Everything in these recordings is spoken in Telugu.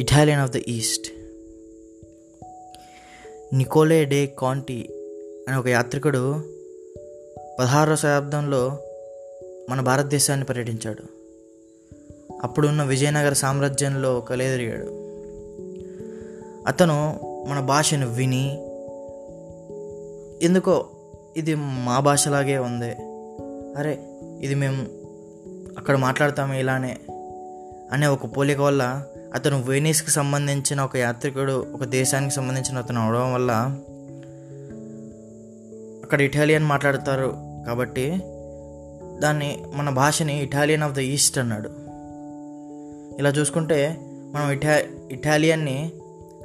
Italian of the east Nicolo de Conti అనే ఒక యాత్రికుడు పదహారవ శతాబ్దంలో మన భారతదేశాన్ని పర్యటించాడు. అప్పుడున్న విజయనగర సామ్రాజ్యంలో కలెదిరిగాడు అతను మన భాషను విని ఎందుకో ఇది మా భాషలాగే ఉంది. అరే ఇది మేము అక్కడ మాట్లాడతాము ఇలానే అనే ఒక పోలిక వల్ల అతను వెనీస్కి సంబంధించిన ఒక యాత్రికుడు ఒక దేశానికి సంబంధించిన అతను అవడం వల్ల అక్కడ ఇటాలియన్ మాట్లాడతారు కాబట్టి దాన్ని మన భాషని ఇటాలియన్ ఆఫ్ ద ఈస్ట్ అన్నాడు. ఇలా చూసుకుంటే మనం ఇటా ఇటాలియన్ని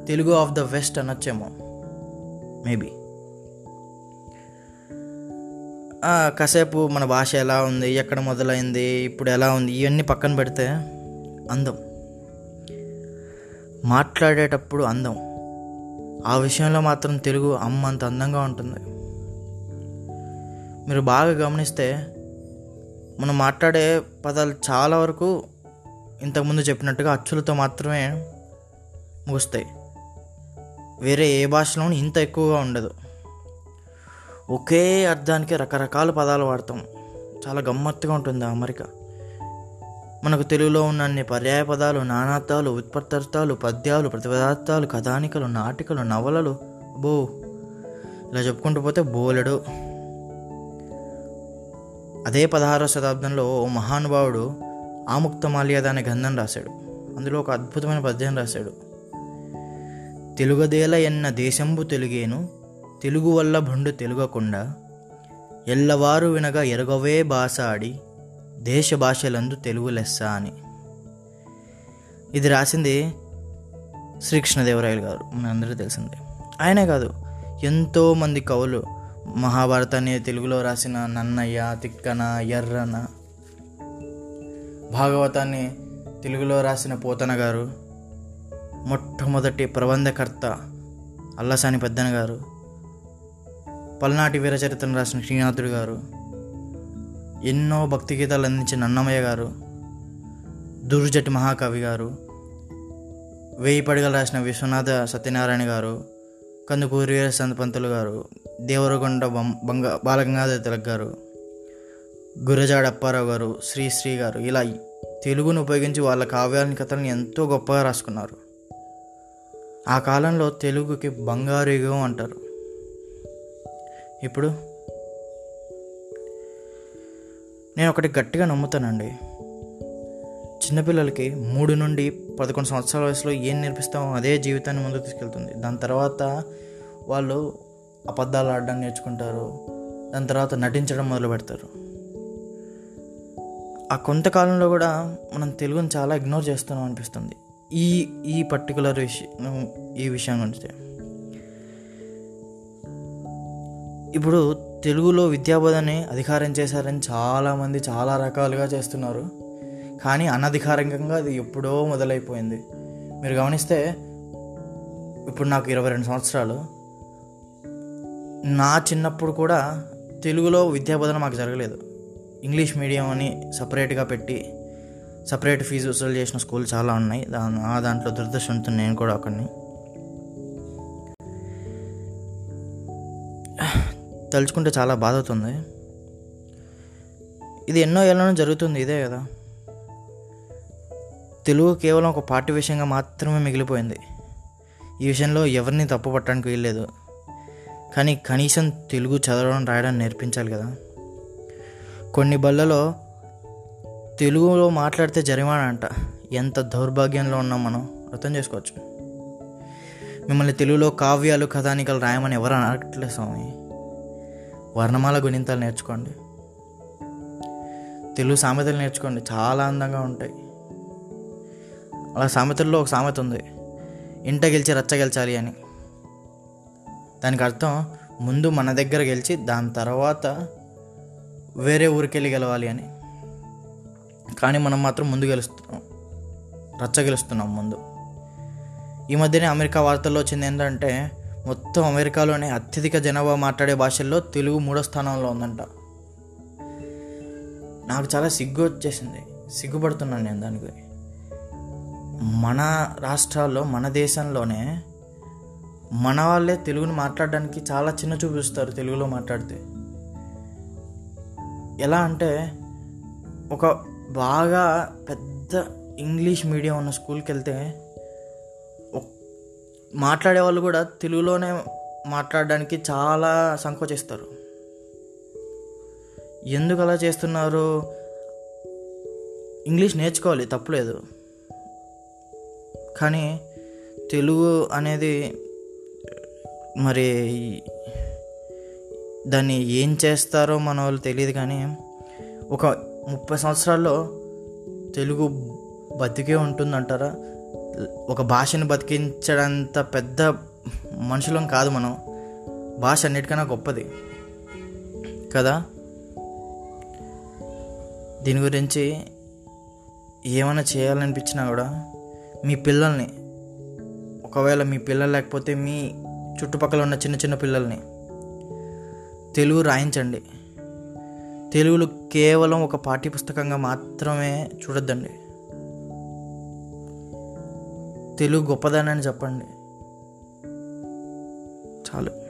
తెలుగు ఆఫ్ ద వెస్ట్ అనొచ్చేమో మేబీ. కాసేపు మన భాష ఎలా ఉంది ఎక్కడ మొదలైంది ఇప్పుడు ఎలా ఉంది ఇవన్నీ పక్కన పెడితే అందం. మాట్లాడేటప్పుడు అందం. ఆ విషయంలో మాత్రం తెలుగు అమ్మ అంత అందంగా ఉంటుంది. మీరు బాగా గమనిస్తే మనం మాట్లాడే పదాలు చాలా వరకు ఇంతకుముందు చెప్పినట్టుగా అచ్చులతో మాత్రమే ముగుస్తాయి. వేరే ఏ భాషలోనూ ఇంత ఎక్కువగా ఉండదు. ఒకే అర్థానికి రకరకాల పదాలు వాడతాం. చాలా గమ్మత్తుగా ఉంటుంది ఆ అమరిక. మనకు తెలుగులో ఉన్న అన్ని పర్యాయ పదాలు నానార్థాలు ఉత్పత్తర్థాలు పద్యాలు ప్రతిపదార్థాలు కథానికలు నాటికలు నవలలు. బో ఇలా చెప్పుకుంటూ పోతే బోలెడు. అదే పదహారవ శతాబ్దంలో ఓ మహానుభావుడు ఆముక్తమాల్యద అనే గ్రంథం రాశాడు. అందులో ఒక అద్భుతమైన పద్యం రాశాడు. తెలుగదేల ఎన్న దేశంబు తెలుగేను తెలుగు వల్ల భండు తెలుగకుండా ఎల్లవారు వినగా ఎరగవే భాష ఆడి దేశ భాషలందు తెలుగు లెస్స అని. ఇది రాసింది శ్రీకృష్ణదేవరాయలు గారు మనందరికీ తెలిసిందే. ఆయనే కాదు ఎంతోమంది కవులు మహాభారతాన్ని తెలుగులో రాసిన నన్నయ్య తిక్కన ఎర్రన భాగవతాన్ని తెలుగులో రాసిన పోతన గారు మొట్టమొదటి ప్రబంధకర్త అల్లసాని పెద్దన గారు పల్నాటి వీరచరిత్రను రాసిన శ్రీనాథుడు గారు ఎన్నో భక్తి గీతాలు అందించిన అన్నమయ్య గారు దుర్జటి మహాకవి గారు వేయి పడగలు రాసిన విశ్వనాథ సత్యనారాయణ గారు కందుకూరి వీరసంత పంతులు గారు దేవరకొండ బం- బంగ బాలగంగాధర తిలక్ గారు గురజాడ అప్పారావు గారు శ్రీశ్రీ గారు ఇలా తెలుగును ఉపయోగించి వాళ్ళ కావ్యాలని కథలను ఎంతో గొప్పగా రాసుకున్నారు. ఆ కాలంలో తెలుగుకి బంగారు యుగం అంటారు. ఇప్పుడు నేను ఒకటి గట్టిగా నమ్ముతానండి. చిన్నపిల్లలకి మూడు నుండి పదకొండు సంవత్సరాల వయసులో ఏం నేర్పిస్తామో అదే జీవితాన్ని ముందుకు తీసుకెళ్తుంది. దాని తర్వాత వాళ్ళు అబద్ధాలు ఆడడం నేర్చుకుంటారు. దాని తర్వాత నటించడం మొదలు పెడతారు. ఆ కొంతకాలంలో కూడా మనం తెలుగుని చాలా ఇగ్నోర్ చేస్తున్నాం అనిపిస్తుంది. ఈ ఈ పర్టికులర్ విషయం ఈ విషయం గురించి. ఇప్పుడు తెలుగులో విద్యాబోధనని అధికారం చేశారని చాలామంది చాలా రకాలుగా చేస్తున్నారు. కానీ అనధికారికంగా అది ఎప్పుడో మొదలైపోయింది. మీరు గమనిస్తే ఇప్పుడు నాకు ఇరవై రెండు సంవత్సరాలు. నా చిన్నప్పుడు కూడా తెలుగులో విద్యాబోధన మాకు జరగలేదు. ఇంగ్లీష్ మీడియం అని సపరేట్గా పెట్టి సపరేట్ ఫీజు వసూలు చేసిన స్కూల్ చాలా ఉన్నాయి. దా ఆ దాంట్లో దురదృష్టంతో నేను కూడా ఒకరిని తలుచుకుంటే చాలా బాధ అవుతుంది ఇది ఎన్నో ఏళ్ళలో జరుగుతుంది ఇదే కదా. తెలుగు కేవలం ఒక పార్టీ విషయంగా మాత్రమే మిగిలిపోయింది. ఈ విషయంలో ఎవరిని తప్పు పట్టడానికి వీల్లేదు. కానీ కనీసం తెలుగు చదవడం రాయడం నేర్పించాలి కదా. కొన్ని బళ్ళలో తెలుగులో మాట్లాడితే జరిమానా అంట. ఎంత దౌర్భాగ్యంలో ఉన్నాం మనం అర్థం చేసుకోవచ్చు. మిమ్మల్ని తెలుగులో కావ్యాలు కథానికలు రాయమని ఎవరు అనట్లేదు స్వామి. వర్ణమాల గుణింతాలు నేర్చుకోండి. తెలుగు సామెతలు నేర్చుకోండి. చాలా అందంగా ఉంటాయి. అలా సామెతల్లో ఒక సామెత ఉంది. ఇంట గెలిచి రచ్చ గెలిచాలి అని. దానికి అర్థం ముందు మన దగ్గర గెలిచి దాని తర్వాత వేరే ఊరికెళ్ళి గెలవాలి అని. కానీ మనం మాత్రం ముందు గెలుస్తున్నాం. రచ్చ గెలుస్తున్నాం ముందు. ఈ మధ్యనే అమెరికా వార్తల్లో వచ్చింది ఏంటంటే మొత్తం అమెరికాలోనే అత్యధిక జనాభా మాట్లాడే భాషల్లో తెలుగు మూడో స్థానంలో ఉందంట. నాకు చాలా సిగ్గు వచ్చేసింది. సిగ్గుపడుతున్నాను నేను దానికి మన రాష్ట్రాల్లో మన దేశంలోనే మన వాళ్ళే తెలుగుని మాట్లాడడానికి చాలా చిన్న చూపిస్తారు తెలుగులో మాట్లాడితే. ఎలా అంటే ఒక బాగా పెద్ద ఇంగ్లీష్ మీడియం ఉన్న స్కూల్కి వెళ్తే మాట్లాడే వాళ్ళు కూడా తెలుగులోనే మాట్లాడడానికి చాలా సంకోచిస్తారు ఎందుకు అలా చేస్తున్నారు? ఇంగ్లీష్ నేర్చుకోవాలి తప్పులేదు కానీ తెలుగు అనేది మరి దాన్ని ఏం చేస్తారో మన వాళ్ళు తెలియదు కానీ ఒక ముప్పై సంవత్సరాల్లో తెలుగు బతికే ఉంటుందంటారా? ఒక భాషని బతికించడంత పెద్ద మనుషులం కాదు మనం. భాష అన్నిటికన్నా గొప్పది. కదా? దీని గురించి ఏమైనా చేయాలనిపించినా కూడా మీ పిల్లల్ని ఒకవేళ మీ పిల్లలు లేకపోతే మీ చుట్టుపక్కల ఉన్న చిన్న చిన్న పిల్లల్ని తెలుగు రాయించండి. తెలుగులో కేవలం ఒక పాఠ్యపుస్తకంగా మాత్రమే చూడొద్దండి. తెలుగు గొప్పదనని చెప్పండి. చాలు.